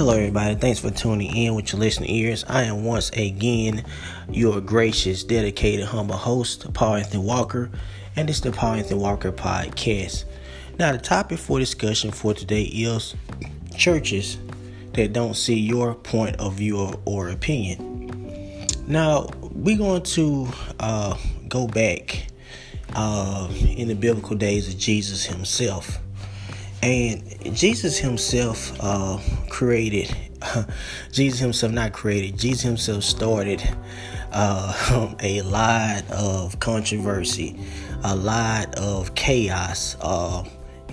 Hello, everybody. Thanks for tuning in with your listening ears. I am once again your gracious, dedicated, humble host, Paul Anthony Walker, and this is the Paul Anthony Walker Podcast. Now, the topic for discussion for today is churches that don't see your point of view or opinion. Now, we're going to uh, go back uh, in the biblical days of Jesus himself. And Jesus himself uh, created, Jesus himself not created, Jesus himself started uh, a lot of controversy, a lot of chaos uh,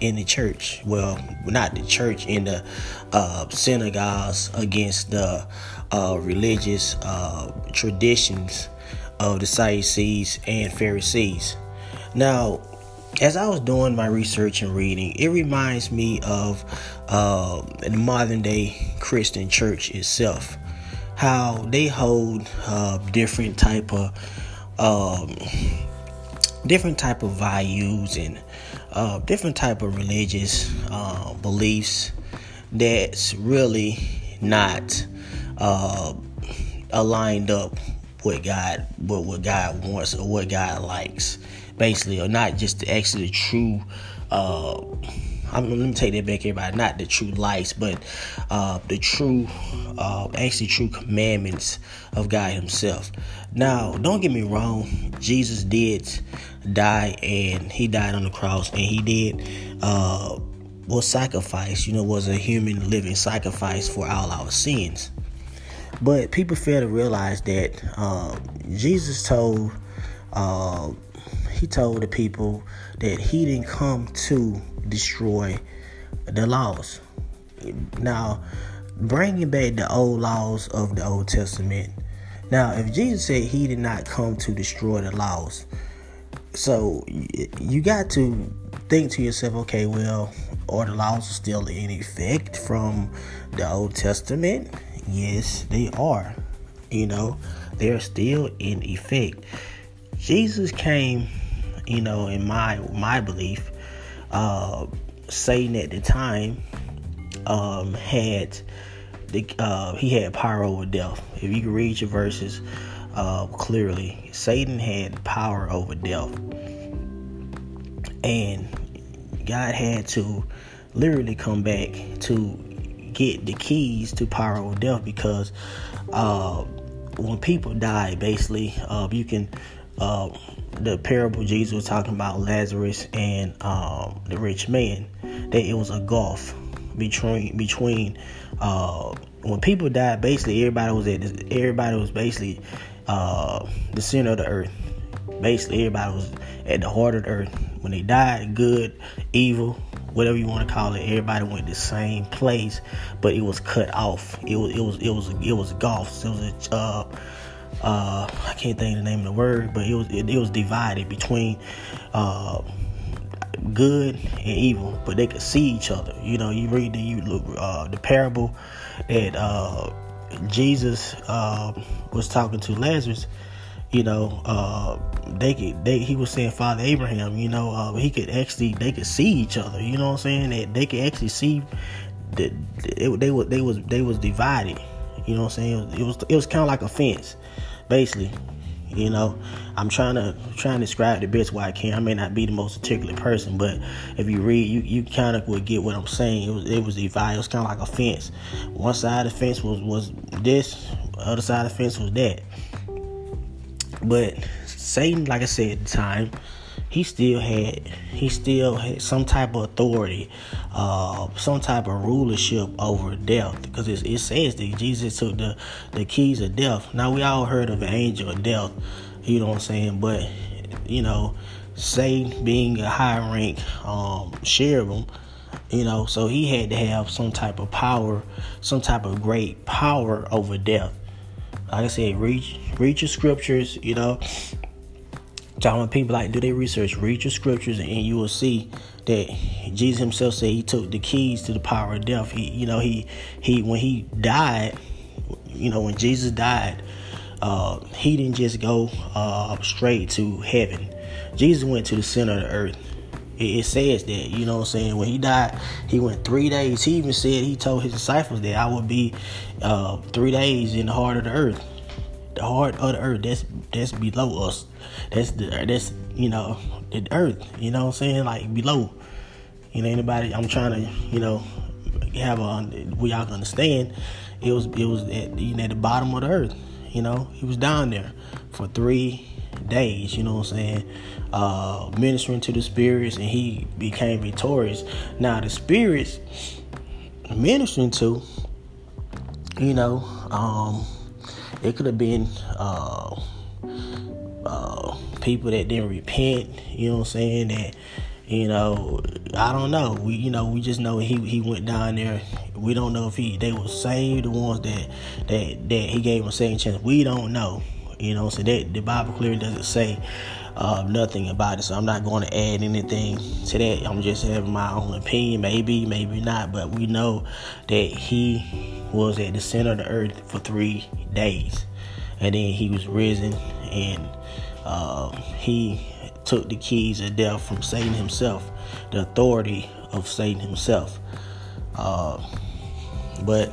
in the church. Well, not the church, in the uh, synagogues against the uh, religious uh, traditions of the Sadducees and Pharisees. Now, as I was doing my research and reading, it reminds me of uh, the modern day Christian church itself, how they hold uh, different type of um, different type of values and uh, different type of religious uh, beliefs that's really not uh, aligned up with God, with what God wants or what God likes basically, or not just the, actually the true. Uh, I'm, let me take that back, everybody. Not the true lights, but uh, the true, uh, actually true commandments of God Himself. Now, don't get me wrong. Jesus did die, and He died on the cross, and He did uh, was sacrifice. You know, was a human living sacrifice for all our sins. But people fail to realize that uh, Jesus told uh, he told the people that he didn't come to destroy the laws. Now, bringing back the old laws of the Old Testament. Now, if Jesus said he did not come to destroy the laws, so you got to think to yourself, okay, well, are the laws still in effect from the Old Testament? Yes, they are. You know, they're still in effect. Jesus came you know, in my my belief, uh, Satan at the time um, had the uh, he had power over death. If you can read your verses uh, clearly, Satan had power over death, and God had to literally come back to get the keys to power over death because uh, when people die, basically, uh, you can uh, the parable Jesus was talking about Lazarus and um, the rich man, that it was a gulf between between uh, when people died. Basically, everybody was at everybody was basically uh, the center of the earth. Basically, everybody was at the heart of the earth. When they died, good, evil, whatever you want to call it, everybody went the same place, but it was cut off. It was it was it was it was gulfs. It was a uh, uh, I can't think of the name of the word, but it was it, it was divided between uh, good and evil, but they could see each other. You know, you read the you uh, the parable that uh, Jesus uh, was talking to Lazarus. You know, uh, they could they he was saying Father Abraham. You know, uh, he could actually they could see each other. You know what I'm saying? That they could actually see that it, they was they was they was divided. You know what I'm saying? It was it was, kind of like a fence basically. You know i'm trying to trying to describe the best way i can. I may not be the most articulate person but if you read you you kind of would get what i'm saying. It was it was divided it was kind of like a fence. One side of the fence was was this other side of the fence was that. But satan like i said at the time he still had he still had some type of authority, uh, some type of rulership over death. Because it, it says that Jesus took the, the keys of death. Now we all heard of an angel of death, you know what I'm saying? But you know, Satan being a high rank um, cherubim, you know, so he had to have some type of power, some type of great power over death. Like I said, read read your scriptures, you know, telling people like do their research, read your scriptures, and you will see that Jesus Himself said He took the keys to the power of death. He, you know, He He when He died, you know, when Jesus died, uh, He didn't just go uh, straight to heaven. Jesus went to the center of the earth. It, it, says that, you know what I'm saying? When he died, he went three days. He even said he told his disciples that I would be uh, three days in the heart of the earth. The heart of the earth, that's that's below us. That's the that's you know, the earth, you know what I'm saying? Like below. You know, anybody I'm trying to, you know, have a we all understand. It was it was at you know at the bottom of the earth. You know, he was down there for three days, you know what I'm saying? Uh, ministering to the spirits, and he became victorious. Now, the spirits ministering to, you know, um, it could have been uh, uh, people that didn't repent, you know what I'm saying? That you know, I don't know. We you know we just know he he went down there. We don't know if he they were saved, the ones that that that he gave them a second chance. We don't know. You know, so that the Bible clearly doesn't say uh, nothing about it. So I'm not going to add anything to that. I'm just having my own opinion. Maybe, maybe not. But we know that he was at the center of the earth for three days, and then he was risen, and uh, he took the keys of death from Satan himself, the authority of Satan himself. Uh, but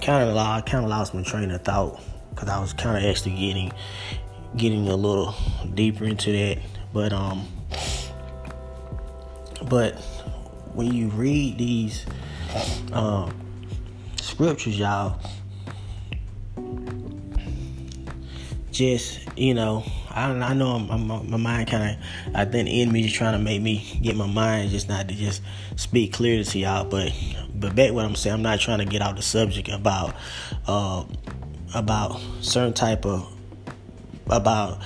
kind of I kind of lost my train of thought because I was kind of actually getting getting a little deeper into that. But um, but when you read these uh, scriptures, y'all, just you know I, I know I'm, I'm, my mind kind of, I think the enemy is trying to make me get my mind just not to just speak clearly to y'all. But, but back what I'm saying, I'm not trying to get out the subject about, uh, about certain type of, about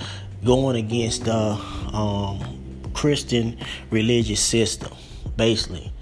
going against the um, Christian religious system, basically.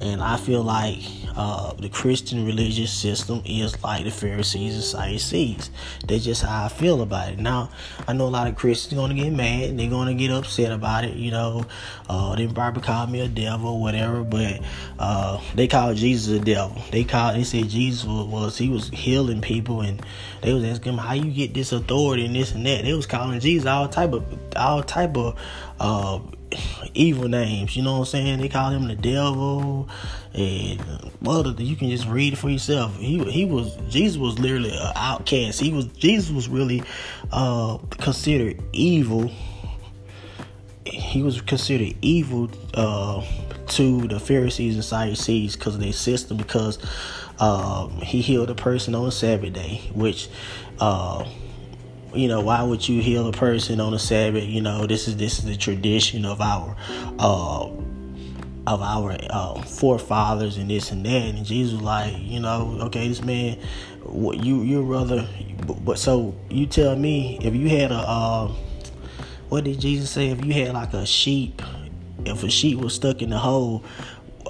And I feel like uh, the Christian religious system is like the Pharisees and Sadducees. That's just how I feel about it. Now, I know a lot of Christians going to get mad they're going to get upset about it. You know, uh, they probably call me a devil, whatever, but uh, they call Jesus a devil. They call, they said Jesus was, was, he was healing people and they was asking him how you get this authority and this and that. They was calling Jesus all type of all type of uh, evil names. You know what I'm saying? They call him the devil, and well, you can just read it for yourself. He he was Jesus was literally an outcast. He was Jesus was really uh, considered evil. He was considered evil uh, to the Pharisees and Sadducees because of their system. Because um, he healed a person on a Sabbath day, which. Uh, you know why would you heal a person on a sabbath? You know this is this is the tradition of our uh of our uh, forefathers and this and that. And jesus was like you know okay this man what you you rather but so you tell me if you had a uh, what did jesus say? If you had like a sheep if a sheep was stuck in the hole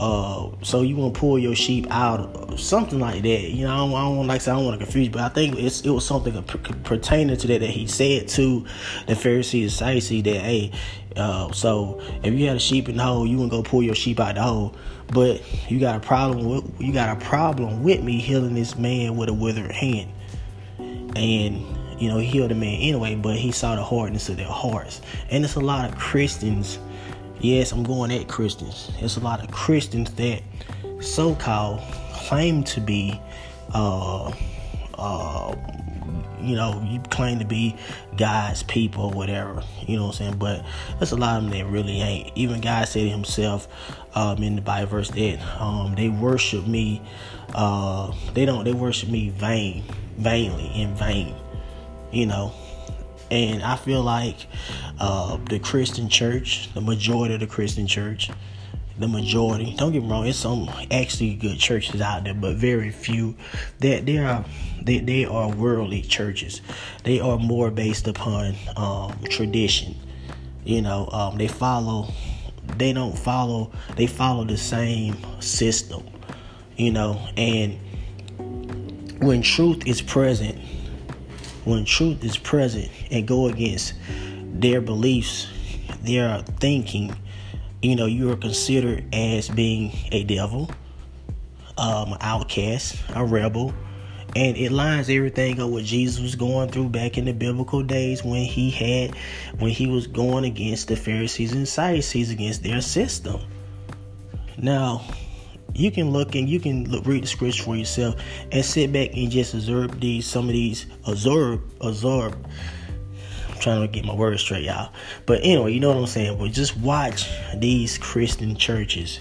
uh, so you want to pull your sheep out, something like that. You know, I don't, I don't like I don't want to confuse, but I think it was something pertaining to that that he said to the Pharisees, Sadducees that hey, uh, so if you had a sheep in the hole, you wouldn't go pull your sheep out the hole. But you got a problem with you got a problem with me healing this man with a withered hand, and you know he healed the man anyway. But he saw the hardness of their hearts, and it's a lot of Christians Yes, I'm going at Christians. There's a lot of Christians that so called claim to be, uh, uh, you know, you claim to be God's people or whatever, you know what I'm saying? But there's a lot of them that really ain't. Even God said himself um, in the Bible verse that um, they worship me, uh, they don't, they worship me vain, vainly, in vain, you know. And I feel like uh, the Christian church, the majority of the Christian church, the majority, don't get me wrong, it's some actually good churches out there, but very few that they are they, they are worldly churches. They are more based upon um, tradition. You know, um, they follow they don't follow they follow the same system, you know, and when truth is present when truth is present and go against their beliefs, their thinking, you know, you are considered as being a devil, um, outcast, a rebel, and it lines everything up what Jesus was going through back in the biblical days when he had when he was going against the Pharisees and Sadducees against their system. Now, you can look and you can look, read the scripture for yourself and sit back and just observe these some of these absorb absorb I'm trying to get my words straight, y'all. But anyway, you know what I'm saying. But just watch these Christian churches.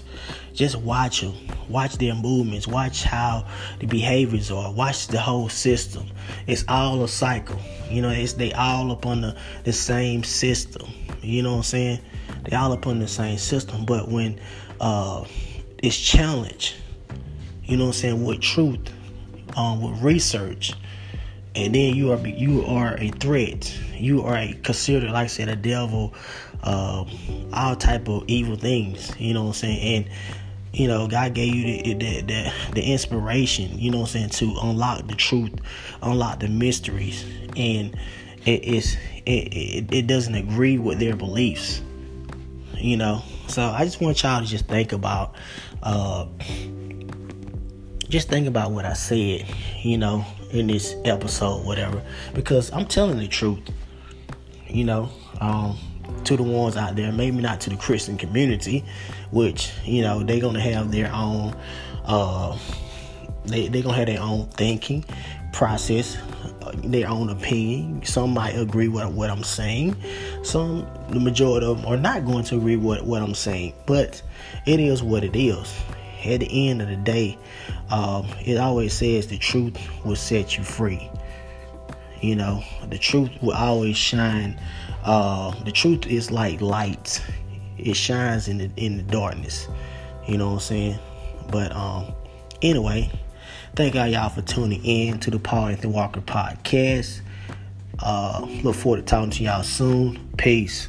Just watch them. Watch their movements. Watch how the behaviors are. Watch the whole system. It's all a cycle. You know, it's they all up on the, the same system. You know what I'm saying? They all up on the same system. But when uh, it's challenged, you know what I'm saying, with truth, um, with research, and then you are you are a threat. You are a considered, like I said, a devil, uh, all type of evil things. You know what I'm saying? And you know, God gave you the, the the, the inspiration. You know what I'm saying to unlock the truth, unlock the mysteries, and it is it, it, it doesn't agree with their beliefs. You know, so I just want y'all to just think about. Uh, just think about what I said, you know, in this episode, whatever, because I'm telling the truth, you know, um, to the ones out there, maybe not to the Christian community, which, you know, they're to have their own, uh, they, they're to have their own thinking process, their own opinion. Some might agree with what I'm saying. Some, the majority of them are not going to agree with what I'm saying, but it is what it is at the end of the day, um, it always says the truth will set you free. You know, the truth will always shine. Uh, the truth is like light; it shines in the in the darkness. You know what I'm saying? But um, anyway, thank all y'all for tuning in to the Paul Anthony Walker podcast. Uh, look forward to talking to y'all soon. Peace.